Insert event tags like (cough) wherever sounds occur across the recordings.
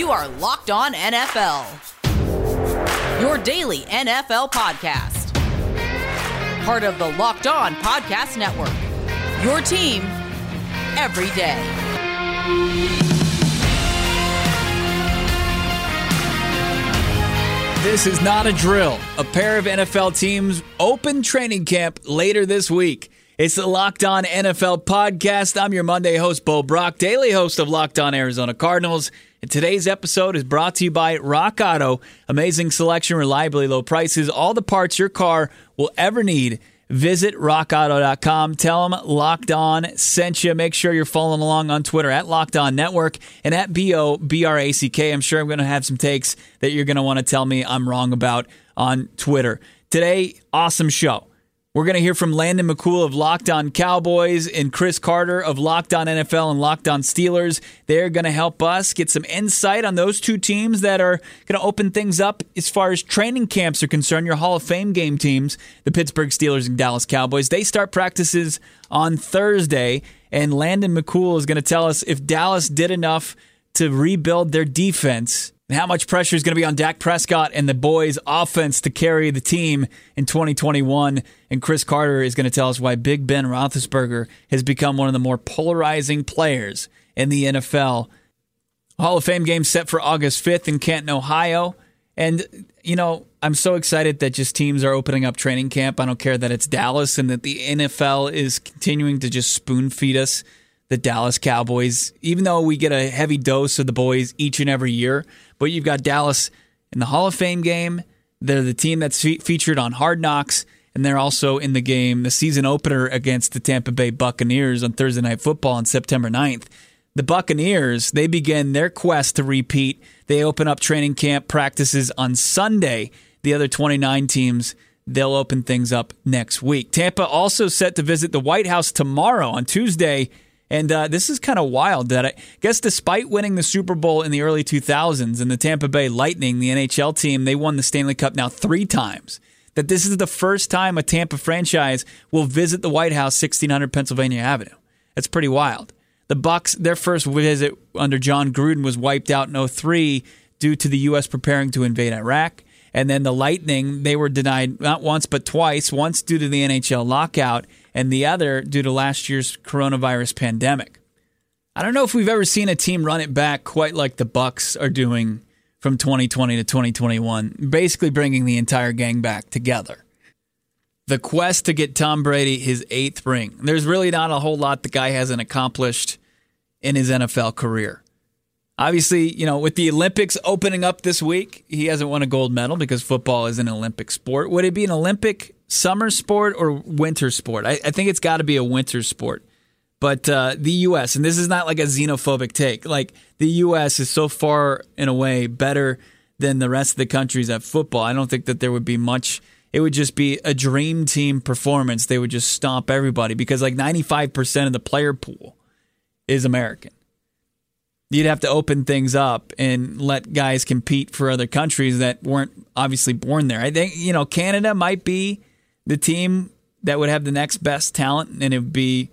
You are Locked On NFL, your daily NFL podcast. Part of the Locked On Podcast Network, your team every day. This is not a drill. A pair of NFL teams open training camp later this week. It's the Locked On NFL podcast. I'm your Monday host, Bo Brack, daily host of Locked On Arizona Cardinals. And today's episode is brought to you by Rock Auto. Amazing selection, reliably low prices, all the parts your car will ever need. Visit rockauto.com. Tell them Locked On sent you. Make sure you're following along on Twitter at Locked On Network and at B O B R A C K. I'm sure I'm going to have some takes that you're going to want to tell me I'm wrong about on Twitter. Today, awesome show. We're going to hear from Landon McCool of Locked On Cowboys and Chris Carter of Locked On NFL and Locked On Steelers. They're going to help us get some insight on those two teams that are going to open things up as far as training camps are concerned. Your Hall of Fame game teams, the Pittsburgh Steelers and Dallas Cowboys, they start practices on Thursday. And Landon McCool is going to tell us if Dallas did enough to rebuild their defense and how much pressure is going to be on Dak Prescott and the boys' offense to carry the team in 2021. And Chris Carter is going to tell us why Big Ben Roethlisberger has become one of the more polarizing players in the NFL. Hall of Fame game set for August 5th in Canton, Ohio. And, you know, I'm so excited that just teams are opening up training camp. I don't care that it's Dallas and that the NFL is continuing to just spoon feed us the Dallas Cowboys, even though we get a heavy dose of the boys each and every year. But you've got Dallas in the Hall of Fame game. They're the team that's fe- featured on Hard Knocks, and they're also in the game, the season opener against the Tampa Bay Buccaneers on Thursday Night Football on September 9th. The Buccaneers, they begin their quest to repeat. They open up training camp practices on Sunday. The other 29 teams, they'll open things up next week. Tampa also set to visit the White House tomorrow on Tuesday and uh, this is kind of wild that I guess despite winning the Super Bowl in the early 2000s and the Tampa Bay Lightning, the NHL team, they won the Stanley Cup now three times. That this is the first time a Tampa franchise will visit the White House, 1600 Pennsylvania Avenue. That's pretty wild. The Bucs, their first visit under Jon Gruden was wiped out in 03 due to the U.S. preparing to invade Iraq. And then the Lightning, they were denied not once but twice, once due to the NHL lockout and the other due to last year's coronavirus pandemic. I don't know if we've ever seen a team run it back quite like the Bucs are doing from 2020 to 2021, basically bringing the entire gang back together. The quest to get Tom Brady his eighth ring. There's really not a whole lot the guy hasn't accomplished in his NFL career. Obviously, you know, with the Olympics opening up this week, he hasn't won a gold medal because football is an Olympic sport. Would it be an Olympic summer sport or winter sport? I, I think it's got to be a winter sport. But uh, the U.S., and this is not like a xenophobic take, like the U.S. is so far, in a way, better than the rest of the countries at football. I don't think that there would be much. It would just be a dream team performance. They would just stomp everybody because, like, 95% of the player pool is American you'd have to open things up and let guys compete for other countries that weren't obviously born there. I think, you know, Canada might be the team that would have the next best talent and it would be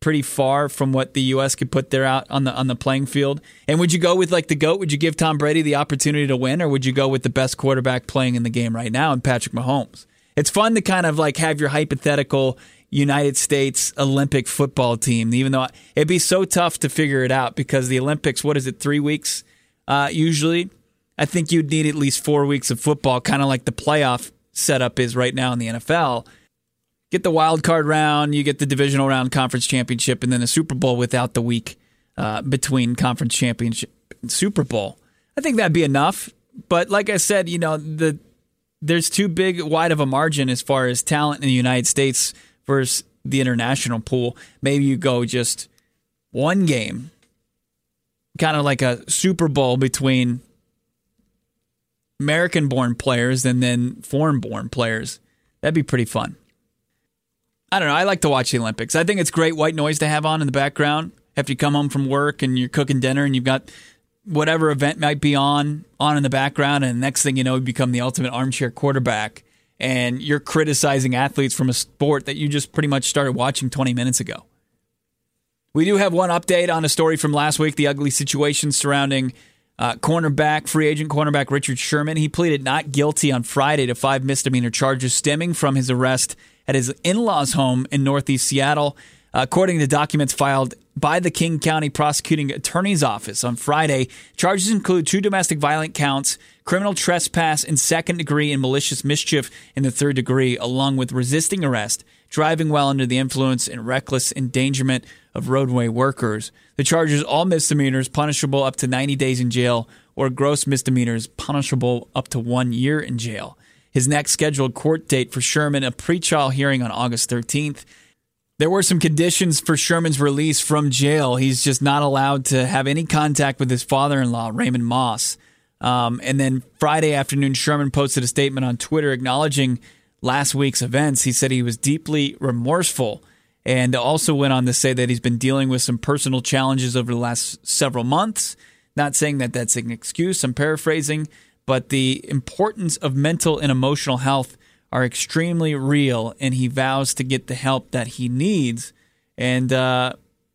pretty far from what the US could put there out on the on the playing field. And would you go with like the GOAT? Would you give Tom Brady the opportunity to win or would you go with the best quarterback playing in the game right now and Patrick Mahomes? It's fun to kind of like have your hypothetical United States Olympic football team, even though it'd be so tough to figure it out because the Olympics, what is it, three weeks uh, usually? I think you'd need at least four weeks of football, kind of like the playoff setup is right now in the NFL. Get the wild card round, you get the divisional round, conference championship, and then the Super Bowl without the week uh, between conference championship and Super Bowl. I think that'd be enough. But like I said, you know, the there's too big wide of a margin as far as talent in the United States versus the international pool. Maybe you go just one game, kind of like a Super Bowl between American born players and then foreign born players. That'd be pretty fun. I don't know. I like to watch the Olympics. I think it's great white noise to have on in the background after you come home from work and you're cooking dinner and you've got whatever event might be on on in the background and the next thing you know you become the ultimate armchair quarterback and you're criticizing athletes from a sport that you just pretty much started watching 20 minutes ago. We do have one update on a story from last week the ugly situation surrounding Uh, cornerback, free agent cornerback Richard Sherman, he pleaded not guilty on Friday to five misdemeanor charges stemming from his arrest at his in law's home in Northeast Seattle. According to documents filed by the King County Prosecuting Attorney's Office on Friday, charges include two domestic violent counts, criminal trespass in second degree, and malicious mischief in the third degree, along with resisting arrest, driving while under the influence, and reckless endangerment of roadway workers. The charges all misdemeanors punishable up to 90 days in jail, or gross misdemeanors punishable up to one year in jail. His next scheduled court date for Sherman, a pretrial hearing on August 13th. There were some conditions for Sherman's release from jail. He's just not allowed to have any contact with his father in law, Raymond Moss. Um, and then Friday afternoon, Sherman posted a statement on Twitter acknowledging last week's events. He said he was deeply remorseful and also went on to say that he's been dealing with some personal challenges over the last several months. Not saying that that's an excuse, I'm paraphrasing, but the importance of mental and emotional health are extremely real, and he vows to get the help that he needs. And uh,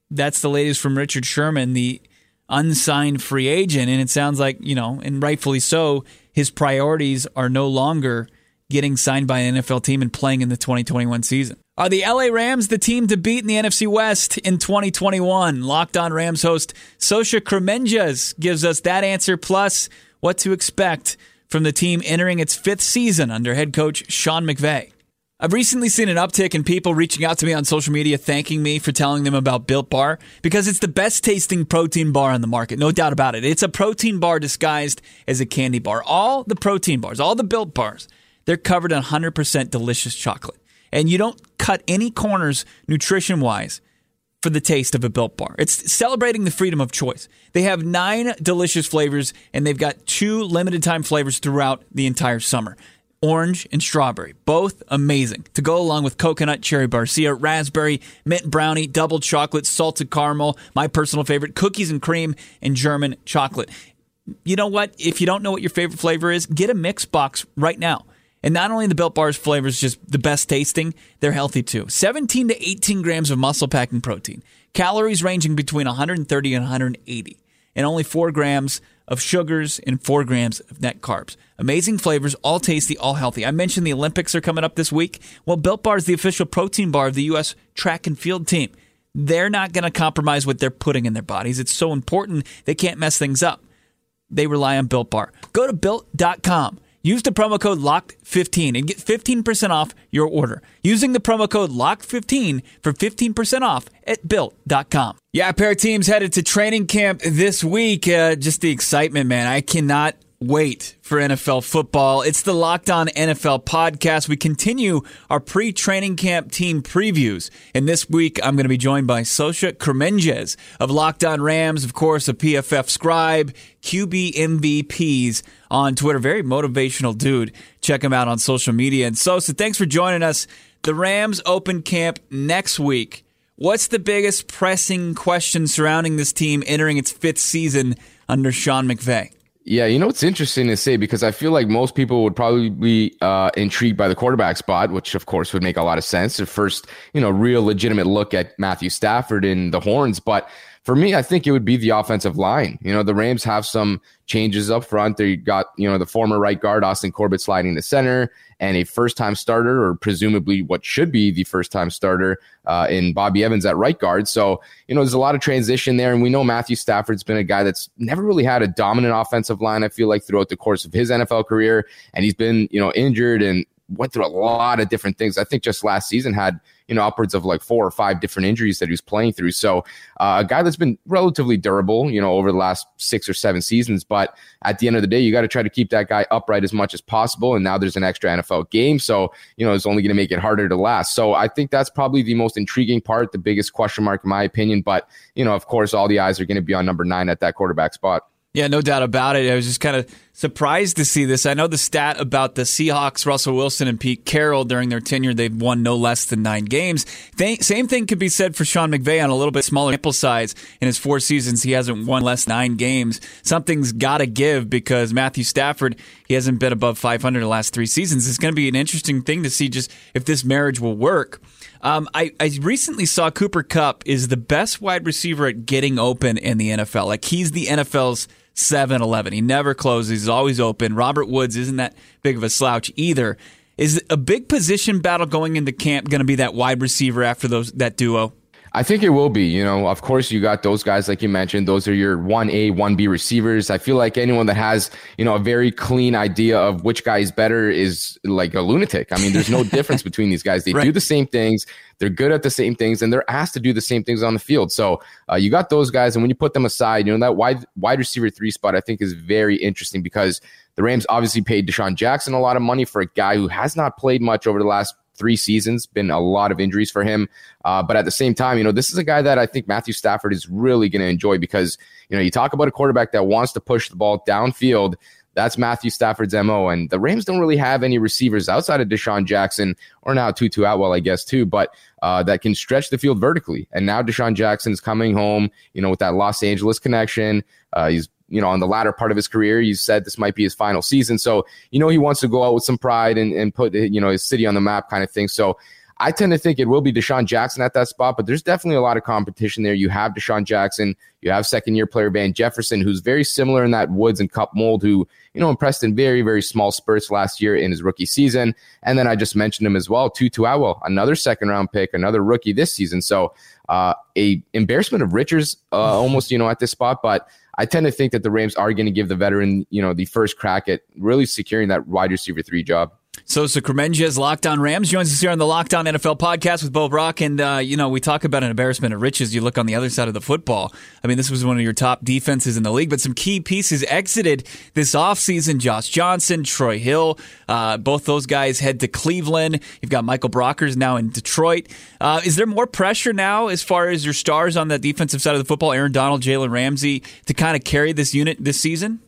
that's the latest from Richard Sherman, the unsigned free agent. And it sounds like, you know, and rightfully so, his priorities are no longer getting signed by an NFL team and playing in the 2021 season. Are the LA Rams the team to beat in the NFC West in 2021? Locked on Rams host Sosa Kremenjas gives us that answer, plus what to expect from the team entering its fifth season under head coach Sean McVay. I've recently seen an uptick in people reaching out to me on social media thanking me for telling them about Built Bar because it's the best tasting protein bar on the market, no doubt about it. It's a protein bar disguised as a candy bar. All the protein bars, all the Built Bars, they're covered in 100% delicious chocolate. And you don't cut any corners nutrition wise for the taste of a built bar. It's celebrating the freedom of choice. They have nine delicious flavors, and they've got two limited time flavors throughout the entire summer orange and strawberry, both amazing to go along with coconut, cherry barcia, raspberry, mint brownie, double chocolate, salted caramel, my personal favorite, cookies and cream, and German chocolate. You know what? If you don't know what your favorite flavor is, get a mix box right now. And not only the Built Bars flavors just the best tasting, they're healthy too. 17 to 18 grams of muscle packing protein, calories ranging between 130 and 180, and only 4 grams of sugars and 4 grams of net carbs. Amazing flavors, all tasty, all healthy. I mentioned the Olympics are coming up this week. Well, Built Bar is the official protein bar of the U.S. track and field team. They're not going to compromise what they're putting in their bodies. It's so important, they can't mess things up. They rely on Built Bar. Go to built.com Use the promo code LOCKED15 and get 15% off your order. Using the promo code LOCKED15 for 15% off at built.com. Yeah, pair of teams headed to training camp this week. Uh, just the excitement, man. I cannot wait for NFL football. It's the Locked On NFL podcast. We continue our pre training camp team previews. And this week, I'm going to be joined by Sosa Kremenjas of Locked On Rams, of course, a PFF scribe, QB MVPs on Twitter. Very motivational dude. Check him out on social media. And Sosa, thanks for joining us. The Rams open camp next week. What's the biggest pressing question surrounding this team entering its fifth season under Sean McVay? Yeah, you know it's interesting to say because I feel like most people would probably be uh, intrigued by the quarterback spot, which of course would make a lot of sense. The first, you know, real legitimate look at Matthew Stafford in the horns, but for me, I think it would be the offensive line. You know, the Rams have some changes up front. They got, you know, the former right guard, Austin Corbett, sliding to center, and a first time starter, or presumably what should be the first time starter uh, in Bobby Evans at right guard. So, you know, there's a lot of transition there. And we know Matthew Stafford's been a guy that's never really had a dominant offensive line, I feel like, throughout the course of his NFL career. And he's been, you know, injured and went through a lot of different things. I think just last season had you know upwards of like four or five different injuries that he was playing through. So uh, a guy that's been relatively durable, you know, over the last six or seven seasons. But at the end of the day, you got to try to keep that guy upright as much as possible. And now there's an extra NFL game, so you know it's only going to make it harder to last. So I think that's probably the most intriguing part, the biggest question mark in my opinion. But you know, of course, all the eyes are going to be on number nine at that quarterback spot. Yeah, no doubt about it. I was just kind of surprised to see this. I know the stat about the Seahawks, Russell Wilson and Pete Carroll during their tenure, they've won no less than nine games. Th- same thing could be said for Sean McVay on a little bit smaller sample size. In his four seasons, he hasn't won less nine games. Something's got to give because Matthew Stafford, he hasn't been above 500 in the last three seasons. It's going to be an interesting thing to see just if this marriage will work. Um, I, I recently saw Cooper Kupp is the best wide receiver at getting open in the NFL. Like he's the NFL's 7 11. He never closes, he's always open. Robert Woods isn't that big of a slouch either. Is a big position battle going into camp going to be that wide receiver after those that duo? I think it will be. You know, of course, you got those guys like you mentioned. Those are your one A, one B receivers. I feel like anyone that has you know a very clean idea of which guy is better is like a lunatic. I mean, there's no (laughs) difference between these guys. They right. do the same things. They're good at the same things, and they're asked to do the same things on the field. So uh, you got those guys, and when you put them aside, you know that wide wide receiver three spot I think is very interesting because the Rams obviously paid DeSean Jackson a lot of money for a guy who has not played much over the last three seasons. Been a lot of injuries for him. Uh, but at the same time, you know, this is a guy that I think Matthew Stafford is really going to enjoy because, you know, you talk about a quarterback that wants to push the ball downfield. That's Matthew Stafford's MO. And the Rams don't really have any receivers outside of DeSean Jackson or now Tutu Atwell, I guess, too, but uh, that can stretch the field vertically. And now DeSean Jackson's coming home, you know, with that Los Angeles connection. Uh, he's you know, on the latter part of his career. You said this might be his final season. So, you know, he wants to go out with some pride and, and put, you know, his city on the map kind of thing. So I tend to think it will be DeSean Jackson at that spot, but there's definitely a lot of competition there. You have DeSean Jackson, you have second year player Van Jefferson, who's very similar in that Woods and Kupp mold, who, you know, impressed in very, very small spurts last year in his rookie season. And then I just mentioned him as well, Tutu Atwell, another second round pick, another rookie this season. So uh, a embarrassment of riches uh, almost, you know, at this spot, but I tend to think that the Rams are going to give the veteran, you know, the first crack at really securing that wide receiver three job. Sosa Kremenjas, Locked On Rams, joins us here on the Locked On NFL podcast with Bo Brack. And, uh, you know, we talk about an embarrassment of riches. You look on the other side of the football. I mean, this was one of your top defenses in the league, but some key pieces exited this offseason. Josh Johnson, Troy Hill, uh, both those guys head to Cleveland. You've got Michael Brockers now in Detroit. Uh, is there more pressure now as far as your stars on the defensive side of the football, Aaron Donald, Jalen Ramsey, to kind of carry this unit this season?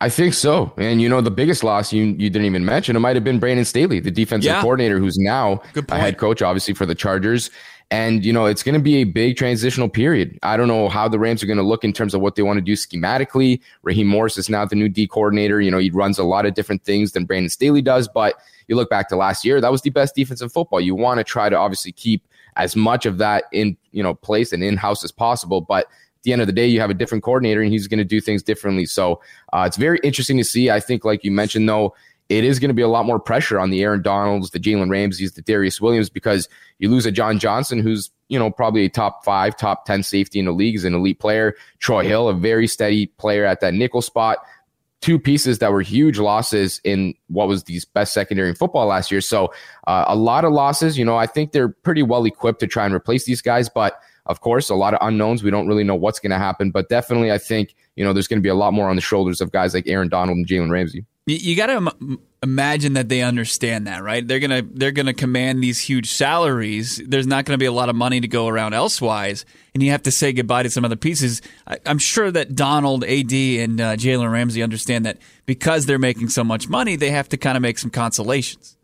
I think so. And you know, the biggest loss you you didn't even mention, it might have been Brandon Staley, the defensive yeah. coordinator, who's now a head coach, obviously, for the Chargers. And, you know, it's going to be a big transitional period. I don't know how the Rams are going to look in terms of what they want to do schematically. Raheem Morris is now the new D coordinator. You know, he runs a lot of different things than Brandon Staley does. But you look back to last year, that was the best defense in football. You want to try to obviously keep as much of that in, you know, place and in house as possible. But the end of the day, you have a different coordinator and he's going to do things differently. So uh, it's very interesting to see. I think, like you mentioned, though, it is going to be a lot more pressure on the Aaron Donalds, the Jalen Ramseys, the Darious Williams, because you lose a John Johnson, who's you know probably a top five, top ten safety in the league, is an elite player. Troy Hill, a very steady player at that nickel spot. Two pieces that were huge losses in what was the best secondary in football last year. So uh, a lot of losses. You know, I think they're pretty well equipped to try and replace these guys, but of course, a lot of unknowns. We don't really know what's going to happen, but definitely, I think you know there's going to be a lot more on the shoulders of guys like Aaron Donald and Jalen Ramsey. You, got to Im- imagine that they understand that, right? They're gonna they're gonna command these huge salaries. There's not going to be a lot of money to go around elsewise, and you have to say goodbye to some other pieces. I, am sure that Donald, AD, and uh, Jalen Ramsey understand that because they're making so much money, they have to kind of make some consolations.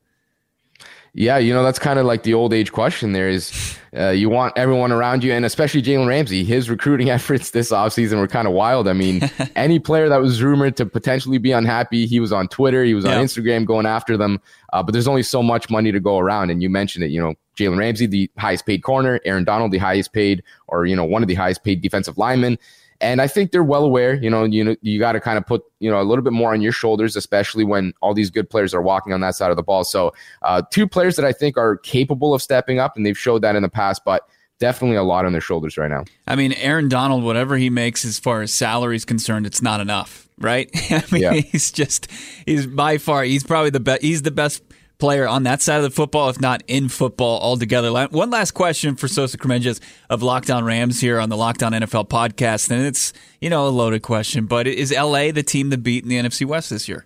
Yeah, you know, that's kind of like the old age question there is uh, you want everyone around you, and especially Jalen Ramsey. His recruiting (laughs) efforts this offseason were kind of wild. I mean, (laughs) any player that was rumored to potentially be unhappy, he was on Twitter, he was on Instagram going after them. Uh, but there's only so much money to go around. And you mentioned it, you know, Jalen Ramsey, the highest paid corner, Aaron Donald, the highest paid, or, you know, one of the highest paid defensive linemen. And I think they're well aware, you know, you know, you got to kind of put, you know, a little bit more on your shoulders, especially when all these good players are walking on that side of the ball. So, uh, two players that I think are capable of stepping up, and they've showed that in the past, but definitely a lot on their shoulders right now. I mean, Aaron Donald, whatever he makes as far as salary is concerned, it's not enough, right? (laughs) I mean, yeah. he's just, he's by far, he's probably the best, he's the best player on that side of the football, if not in football altogether. One last question for Sosa Kremenjas of Locked On Rams here on the Locked On NFL podcast. And it's, you know, a loaded question, but is LA the team to beat in the NFC West this year?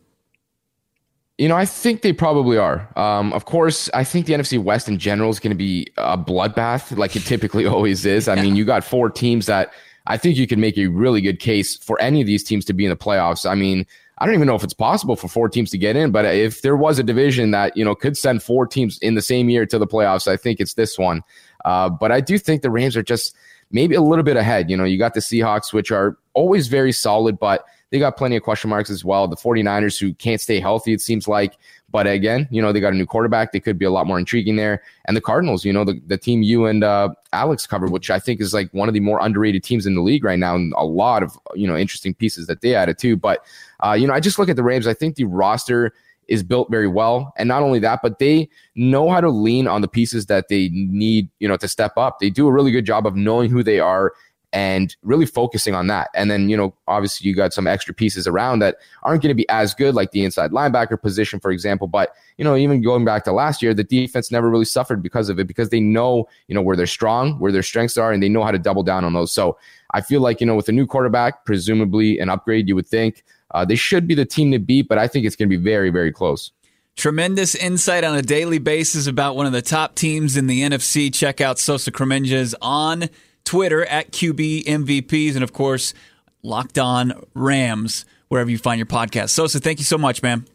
You know, I think they probably are. Um, of course, I think the NFC West in general is going to be a bloodbath, like it typically (laughs) always is. I mean, you got four teams that I think you can make a really good case for any of these teams to be in the playoffs. I mean, I don't even know if it's possible for four teams to get in, but if there was a division that, you know, could send four teams in the same year to the playoffs, I think it's this one. Uh, but I do think the Rams are just maybe a little bit ahead. You know, you got the Seahawks, which are always very solid, but they got plenty of question marks as well. The 49ers who can't stay healthy, it seems like. But again, you know, they got a new quarterback. They could be a lot more intriguing there. And the Cardinals, you know, the, the team you and uh, Alex covered, which I think is like one of the more underrated teams in the league right now, and a lot of, you know, interesting pieces that they added too. But, uh, you know, I just look at the Rams. I think the roster is built very well. And not only that, but they know how to lean on the pieces that they need, you know, to step up. They do a really good job of knowing who they are and really focusing on that. And then, you know, obviously you got some extra pieces around that aren't going to be as good, like the inside linebacker position, for example. But, you know, even going back to last year, the defense never really suffered because of it because they know, you know, where they're strong, where their strengths are, and they know how to double down on those. So I feel like, you know, with a new quarterback, presumably an upgrade, you would think uh, they should be the team to beat, but I think it's going to be very, very close. Tremendous insight on a daily basis about one of the top teams in the NFC. Check out Sosa Kremenjas on Twitter at QB MVPs, and of course, Locked On Rams, wherever you find your podcast. Sosa, thank you so much, man.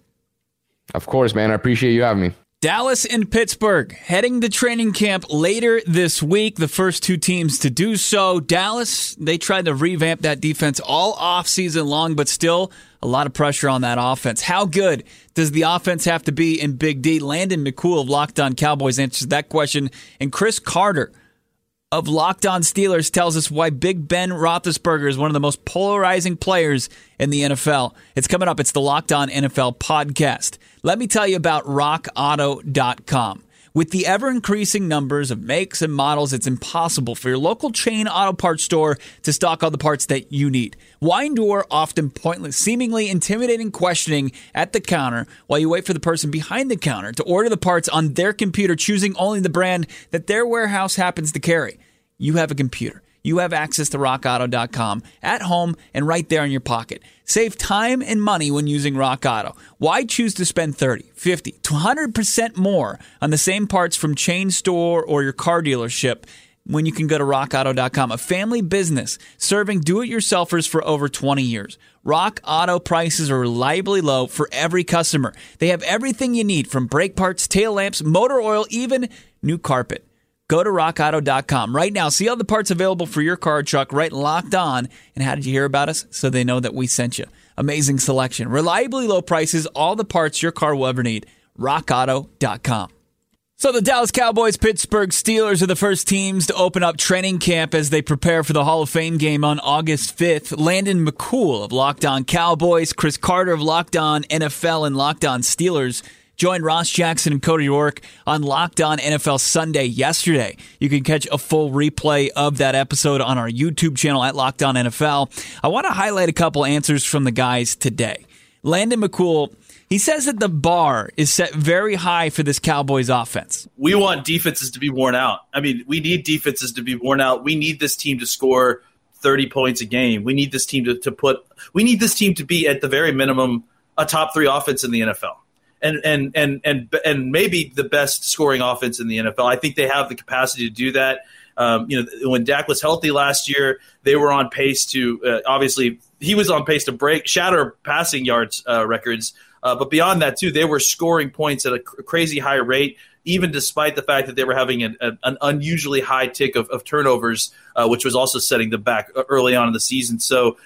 Of course, man. I appreciate you having me. Dallas and Pittsburgh heading to training camp later this week. The first two teams to do so. Dallas, they tried to revamp that defense all off season long, but still a lot of pressure on that offense. How good does the offense have to be in Big D? Landon McCool of Locked On Cowboys answers that question, and Chris Carter of Locked On Steelers tells us why Big Ben Roethlisberger is one of the most polarizing players in the NFL. It's coming up. It's the Locked On NFL podcast. Let me tell you about RockAuto.com. With the ever increasing numbers of makes and models, it's impossible for your local chain auto parts store to stock all the parts that you need. Why endure often pointless, seemingly intimidating questioning at the counter while you wait for the person behind the counter to order the parts on their computer, choosing only the brand that their warehouse happens to carry? You have a computer you have access to rockauto.com at home and right there in your pocket. Save time and money when using Rock Auto. Why choose to spend 30, 50, 200% more on the same parts from chain store or your car dealership? when you can go to rockauto.com, a family business serving do it yourselfers for over 20 years. Rock Auto prices are reliably low for every customer. They have everything you need from brake parts, tail lamps, motor oil, even new carpet. Go to rockauto.com right now. See all the parts available for your car truck right locked on. And how did you hear about us? So they know that we sent you. Amazing selection, reliably low prices, all the parts your car will ever need. rockauto.com. So the Dallas Cowboys, Pittsburgh Steelers are the first teams to open up training camp as they prepare for the Hall of Fame game on August 5th. Landon McCool of Locked On Cowboys, Chris Carter of Locked On NFL and Locked On Steelers Join Ross Jackson and Cody York on Locked On NFL Sunday yesterday. You can catch a full replay of that episode on our YouTube channel at Locked On NFL. I want to highlight a couple answers from the guys today. Landon McCool, he says that the bar is set very high for this Cowboys offense. We want defenses to be worn out. I mean, we need defenses to be worn out. We need this team to score 30 points a game. We need this team to, to put, we need this team to be at the very minimum a top three offense in the NFL and and and and and maybe the best scoring offense in the NFL. I think they have the capacity to do that. Um, you know, when Dak was healthy last year, they were on pace to uh, obviously he was on pace to break shatter passing yards uh, records. Uh, but beyond that, too, they were scoring points at a cr- crazy high rate, even despite the fact that they were having an, an unusually high tick of, of turnovers, uh, which was also setting them back uh, early on in the season. So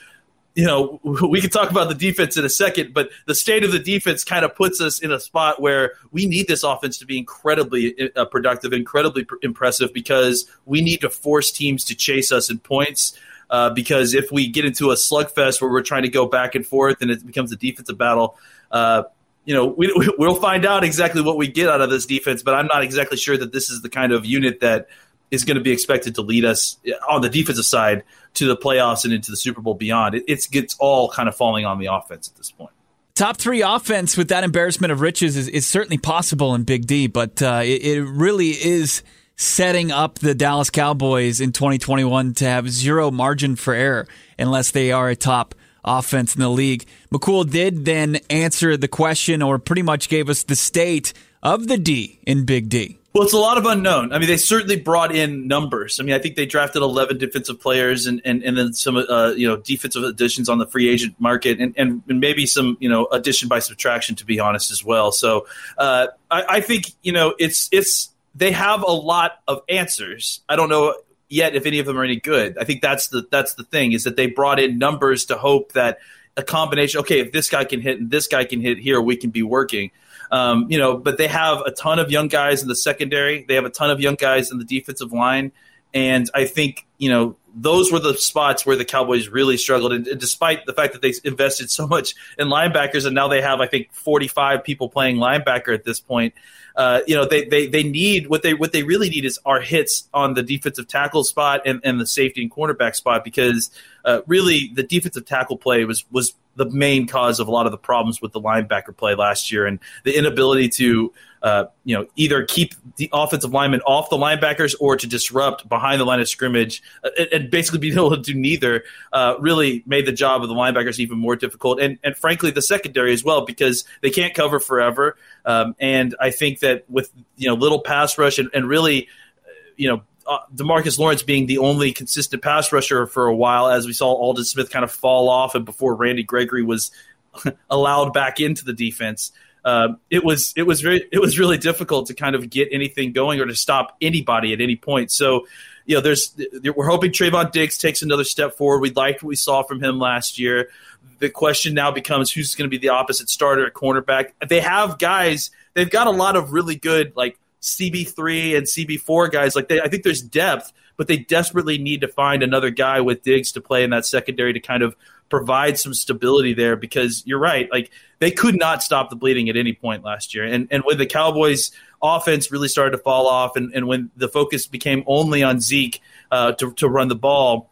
you know, (laughs) we can talk about the defense in a second, but the state of the defense kind of puts us in a spot where we need this offense to be incredibly uh, productive, incredibly pr- impressive, because we need to force teams to chase us in points. Uh, because if we get into a slugfest where we're trying to go back and forth and it becomes a defensive battle, uh, you know, we, (laughs) we'll find out exactly what we get out of this defense. But I'm not exactly sure that this is the kind of unit that is going to be expected to lead us on the defensive side to the playoffs and into the Super Bowl beyond. It, it's it's all kind of falling on the offense at this point. Top three offense with that embarrassment of riches is, is certainly possible in Big D, but uh, it, it really is setting up the Dallas Cowboys in 2021 to have zero margin for error unless they are a top offense in the league. McCool did then answer the question or pretty much gave us the state of the D in Big D. Well, it's a lot of unknown. I mean, they certainly brought in numbers. I mean, I think they drafted 11 defensive players and, and, and then some, uh, you know, defensive additions on the free agent market and, and, maybe some, you know, addition by subtraction, to be honest, as well. So uh, I, I think, you know, it's, it's, they have a lot of answers. I don't know yet if any of them are any good. I think that's the, that's the thing is that they brought in numbers to hope that a combination. Okay, if this guy can hit and this guy can hit here, we can be working. Um, you know, but they have a ton of young guys in the secondary. They have a ton of young guys in the defensive line, and I think you know those were the spots where the Cowboys really struggled. And, and, despite the fact that they invested so much in linebackers, and now they have, I think, 45 people playing linebacker at this point, uh, you know, they, they, they need what they what they really need is our hits on the defensive tackle spot and, and the safety and cornerback spot because uh, really the defensive tackle play was was the main cause of a lot of the problems with the linebacker play last year and the inability to uh, you know, either keep the offensive linemen off the linebackers or to disrupt behind the line of scrimmage, uh, and, and basically (laughs) being able to do neither, uh, really made the job of the linebackers even more difficult, and and frankly the secondary as well because they can't cover forever. Um, and I think that with you know little pass rush and, and really, uh, you know. Uh, Demarcus Lawrence being the only consistent pass rusher for a while, as we saw Aldon Smith kind of fall off, and before Randy Gregory was (laughs) allowed back into the defense. Uh, it was it was very it was really difficult to kind of get anything going or to stop anybody at any point. So, you know, there's we're hoping Trevon Diggs takes another step forward. We liked what we saw from him last year. The question now becomes who's going to be the opposite starter at cornerback. They have guys. They've got a lot of really good like CB3 and CB4 guys. Like they, I think there's depth, but they desperately need to find another guy with Diggs to play in that secondary to kind of provide some stability there because you're right. Like they could not stop the bleeding at any point last year. And and when the Cowboys offense really started to fall off and, and when the focus became only on Zeke uh, to, to run the ball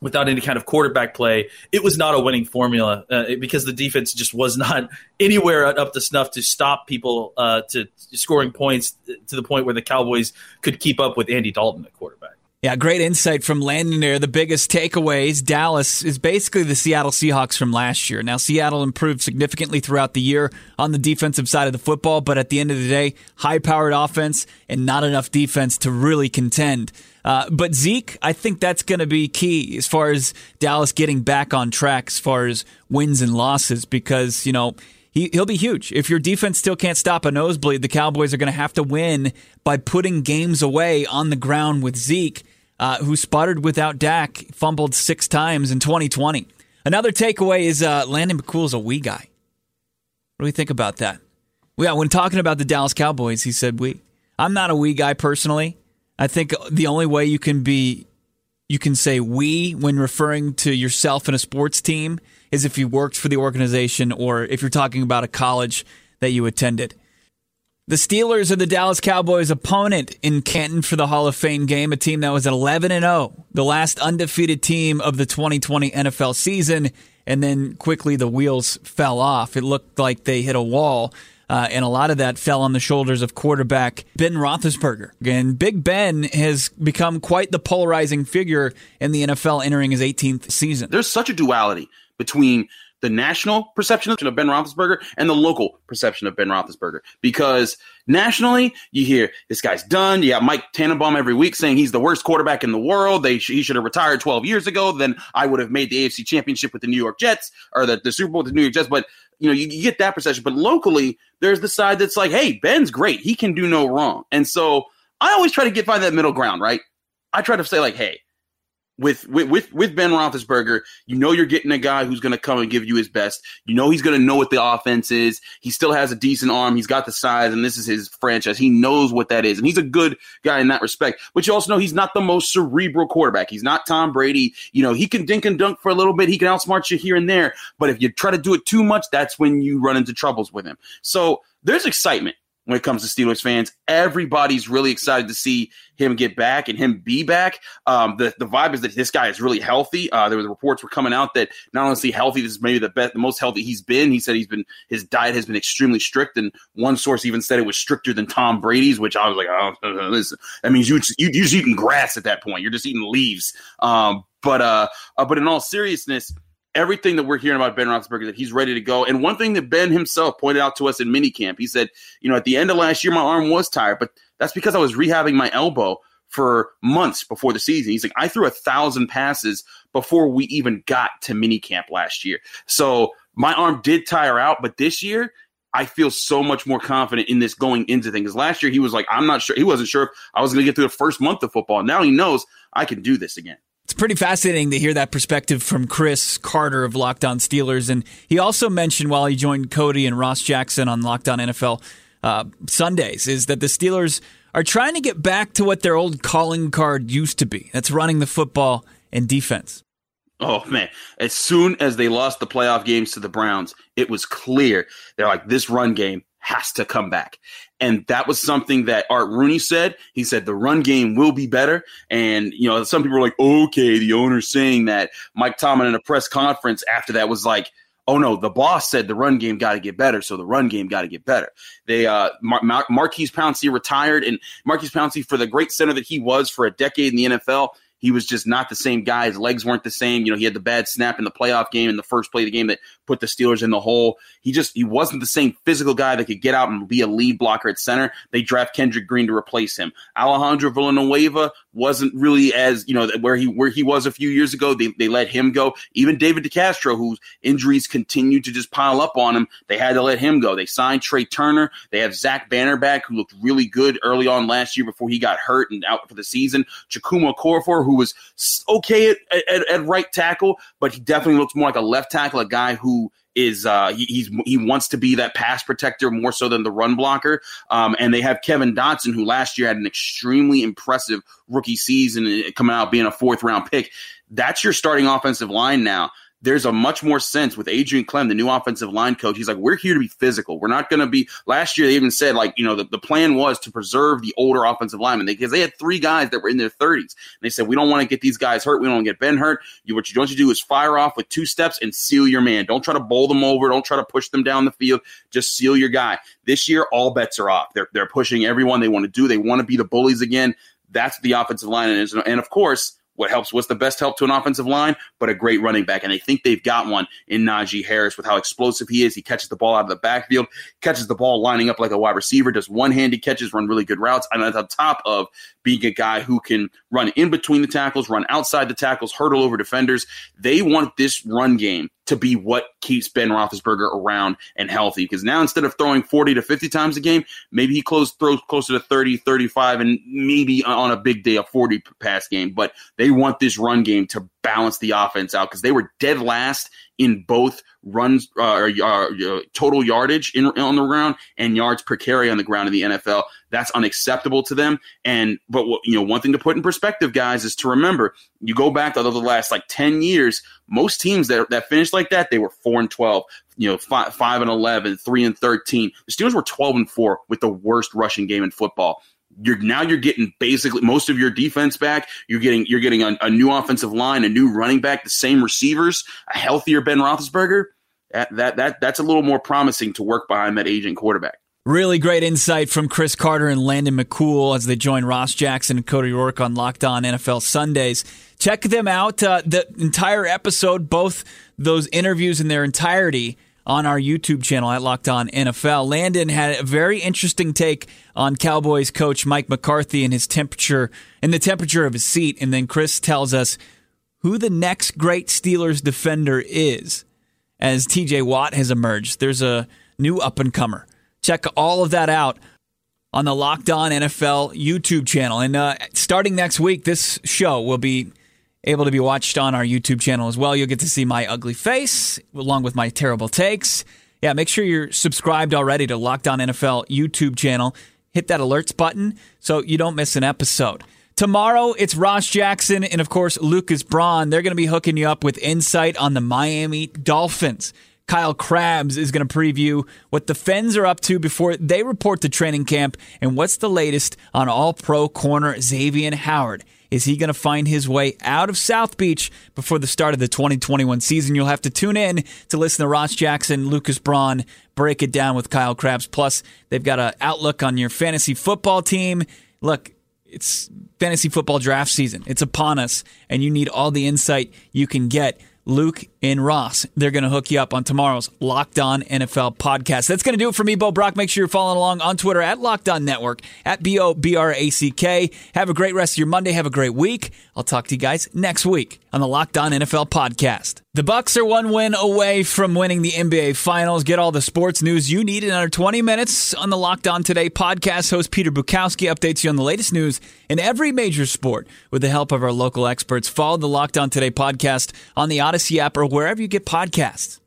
without any kind of quarterback play, it was not a winning formula uh, because the defense just was not (laughs) anywhere up to snuff to stop people uh, to scoring points to the point where the Cowboys could keep up with Andy Dalton at quarterback. Yeah, great insight from Landon there. The biggest takeaways Dallas is basically the Seattle Seahawks from last year. Now, Seattle improved significantly throughout the year on the defensive side of the football, but at the end of the day, high powered offense and not enough defense to really contend. Uh, but Zeke, I think that's going to be key as far as Dallas getting back on track as far as wins and losses because, you know, he, he'll be huge. If your defense still can't stop a nosebleed, the Cowboys are going to have to win by putting games away on the ground with Zeke, uh, who sputtered without Dak, fumbled six times in 2020. Another takeaway is uh, Landon McCool's a we guy. What do we think about that? Yeah, when talking about the Dallas Cowboys, he said we. I'm not a we guy personally. I think the only way you can be you can say we when referring to yourself in a sports team is if you worked for the organization or if you're talking about a college that you attended. The Steelers are the Dallas Cowboys' opponent in Canton for the Hall of Fame game, a team that was at 11 and 0, the last undefeated team of the 2020 NFL season, and then quickly the wheels fell off. It looked like they hit a wall. Uh, and a lot of that fell on the shoulders of quarterback Ben Roethlisberger. And Big Ben has become quite the polarizing figure in the NFL entering his 18th season. There's such a duality between the national perception of Ben Roethlisberger and the local perception of Ben Roethlisberger. Because nationally, you hear this guy's done. You have Mike Tannenbaum every week saying he's the worst quarterback in the world. They he should have retired 12 years ago. Then I would have made the AFC Championship with the New York Jets or the, the Super Bowl with the New York Jets. But you know, you, you get that perception. But locally, there's the side that's like, hey, Ben's great. He can do no wrong. And so I always try to get find that middle ground, right? I try to say like, hey, with with with Ben Roethlisberger, you know you're getting a guy who's going to come and give you his best. You know he's going to know what the offense is. He still has a decent arm. He's got the size, and this is his franchise. He knows what that is, and he's a good guy in that respect. But you also know he's not the most cerebral quarterback. He's not Tom Brady. You know he can dink and dunk for a little bit. He can outsmart you here and there. But if you try to do it too much, that's when you run into troubles with him. So there's excitement when it comes to Steelers fans. Everybody's really excited to see him get back and him be back. Um, the the vibe is that this guy is really healthy. Uh, there were reports were coming out that not only is he healthy, this is maybe the best, the most healthy he's been. He said he's been his diet has been extremely strict, and one source even said it was stricter than Tom Brady's, which I was like, oh, listen, that means you you you're just eating grass at that point. You're just eating leaves. Um, but uh, uh, but in all seriousness everything that we're hearing about Ben Roethlisberger that he's ready to go. And one thing that Ben himself pointed out to us in minicamp, he said, you know, at the end of last year, my arm was tired, but that's because I was rehabbing my elbow for months before the season. He's like, I threw a thousand passes before we even got to minicamp last year. So my arm did tire out, but this year I feel so much more confident in this going into things. Last year he was like, I'm not sure. He wasn't sure if I was going to get through the first month of football. Now he knows I can do this again. It's pretty fascinating to hear that perspective from Chris Carter of Locked On Steelers. And he also mentioned while he joined Cody and Ross Jackson on Locked On NFL uh, Sundays is that the Steelers are trying to get back to what their old calling card used to be. That's running the football and defense. Oh man! As soon as they lost the playoff games to the Browns, it was clear they're like this run game has to come back. And that was something that Art Rooney said. He said the run game will be better. And, you know, some people were like, okay, the owner's saying that. Mike Tomlin in a press conference after that was like, oh no, the boss said the run game got to get better. So the run game got to get better. They, uh, Mar- Mar- Maurkice Pouncey retired and Maurkice Pouncey for the great center that he was for a decade in the NFL he was just not the same guy. His legs weren't the same. You know, he had the bad snap in the playoff game in the first play of the game that put the Steelers in the hole. He just he wasn't the same physical guy that could get out and be a lead blocker at center. They draft Kendrick Green to replace him. Alejandro Villanueva wasn't really as you know where he where he was a few years ago. They they let him go. Even David DeCastro, whose injuries continued to just pile up on him, they had to let him go. They signed Trai Turner. They have Zach Banner back, who looked really good early on last year before he got hurt and out for the season. Chukwuma Okorafor, who was okay at, at, at right tackle, but he definitely looks more like a left tackle, a guy who is uh, he, he's he wants to be that pass protector more so than the run blocker. Um, and they have Kevin Dotson, who last year had an extremely impressive rookie season, uh, coming out being a fourth round pick. That's your starting offensive line now there's a much more sense with Adrian Klemm, the new offensive line coach. He's like, we're here to be physical. We're not going to be. Last year, they even said, like, you know, the, the plan was to preserve the older offensive linemen because they had three guys that were in their 30s. And they said, we don't want to get these guys hurt. We don't want to get Ben hurt. You, what you want to do is fire off with two steps and seal your man. Don't try to bowl them over. Don't try to push them down the field. Just seal your guy. This year, all bets are off. They're, they're pushing everyone they want to do. They want to be the bullies again. That's the offensive line. And, and of course, what helps? What's the best help to an offensive line? But a great running back, and they think they've got one in Najee Harris with how explosive he is. He catches the ball out of the backfield, catches the ball lining up like a wide receiver, does one-handed catches, run really good routes, and on top of being a guy who can run in between the tackles, run outside the tackles, hurdle over defenders. They want this run game to be what keeps Ben Roethlisberger around and healthy. Because now instead of throwing 40 to 50 times a game, maybe he close, throws closer to 30, 35, and maybe on a big day, a 40 pass game. But they want this run game to balance the offense out because they were dead last in both runs, uh, uh, total yardage in, on the ground and yards per carry on the ground in the NFL. That's unacceptable to them. And but you know, one thing to put in perspective, guys, is to remember you go back to the last like ten years. Most teams that that finished like that, they were four and twelve. You know, five, five and 11, 3 and thirteen. The Steelers were twelve and four with the worst rushing game in football you're now you're getting basically most of your defense back. You're getting you're getting a, a, new offensive line, a new running back, the same receivers, a healthier Ben Roethlisberger. That that, that that's a little more promising to work behind that aging quarterback. Really great insight from Chris Carter and Landon McCool as they join Ross Jackson and Cody Roark on Locked On NFL Sundays. Check them out. Uh, the entire episode, both those interviews in their entirety on our YouTube channel at Locked On NFL. Landon had a very interesting take on Cowboys coach Mike McCarthy and his temperature and the temperature of his seat. And then Chris tells us who the next great Steelers defender is as TJ Watt has emerged. There's a new up and comer. Check all of that out on the Locked On NFL YouTube channel. And uh, starting next week, this show will be able to be watched on our YouTube channel as well. You'll get to see my ugly face along with my terrible takes. Yeah, make sure you're subscribed already to Locked On NFL YouTube channel. Hit that alerts button so you don't miss an episode. Tomorrow, it's Ross Jackson and, of course, Lucas Braun. They're going to be hooking you up with insight on the Miami Dolphins. Kyle Crabbs is going to preview what the Fens are up to before they report to training camp and what's the latest on all pro corner Xavier Howard. Is he going to find his way out of South Beach before the start of the 2021 season? You'll have to tune in to listen to Ross Jackson, Lucas Braun break it down with Kyle Crabbs. Plus, they've got an outlook on your fantasy football team. Look, it's fantasy football draft season. It's upon us, and you need all the insight you can get Luke and Ross. They're going to hook you up on tomorrow's Locked On NFL podcast. That's going to do it for me, Bo Brack. Make sure you're following along on Twitter at Locked On Network, at B O B R A C K. Have a great rest of your Monday. Have a great week. I'll talk to you guys next week. On the Locked On NFL podcast. The Bucks are one win away from winning the NBA Finals. Get all the sports news you need in under 20 minutes on the Locked On Today podcast. Host Peter Bukowski updates you on the latest news in every major sport with the help of our local experts. Follow the Locked On Today podcast on the Odyssey app or wherever you get podcasts.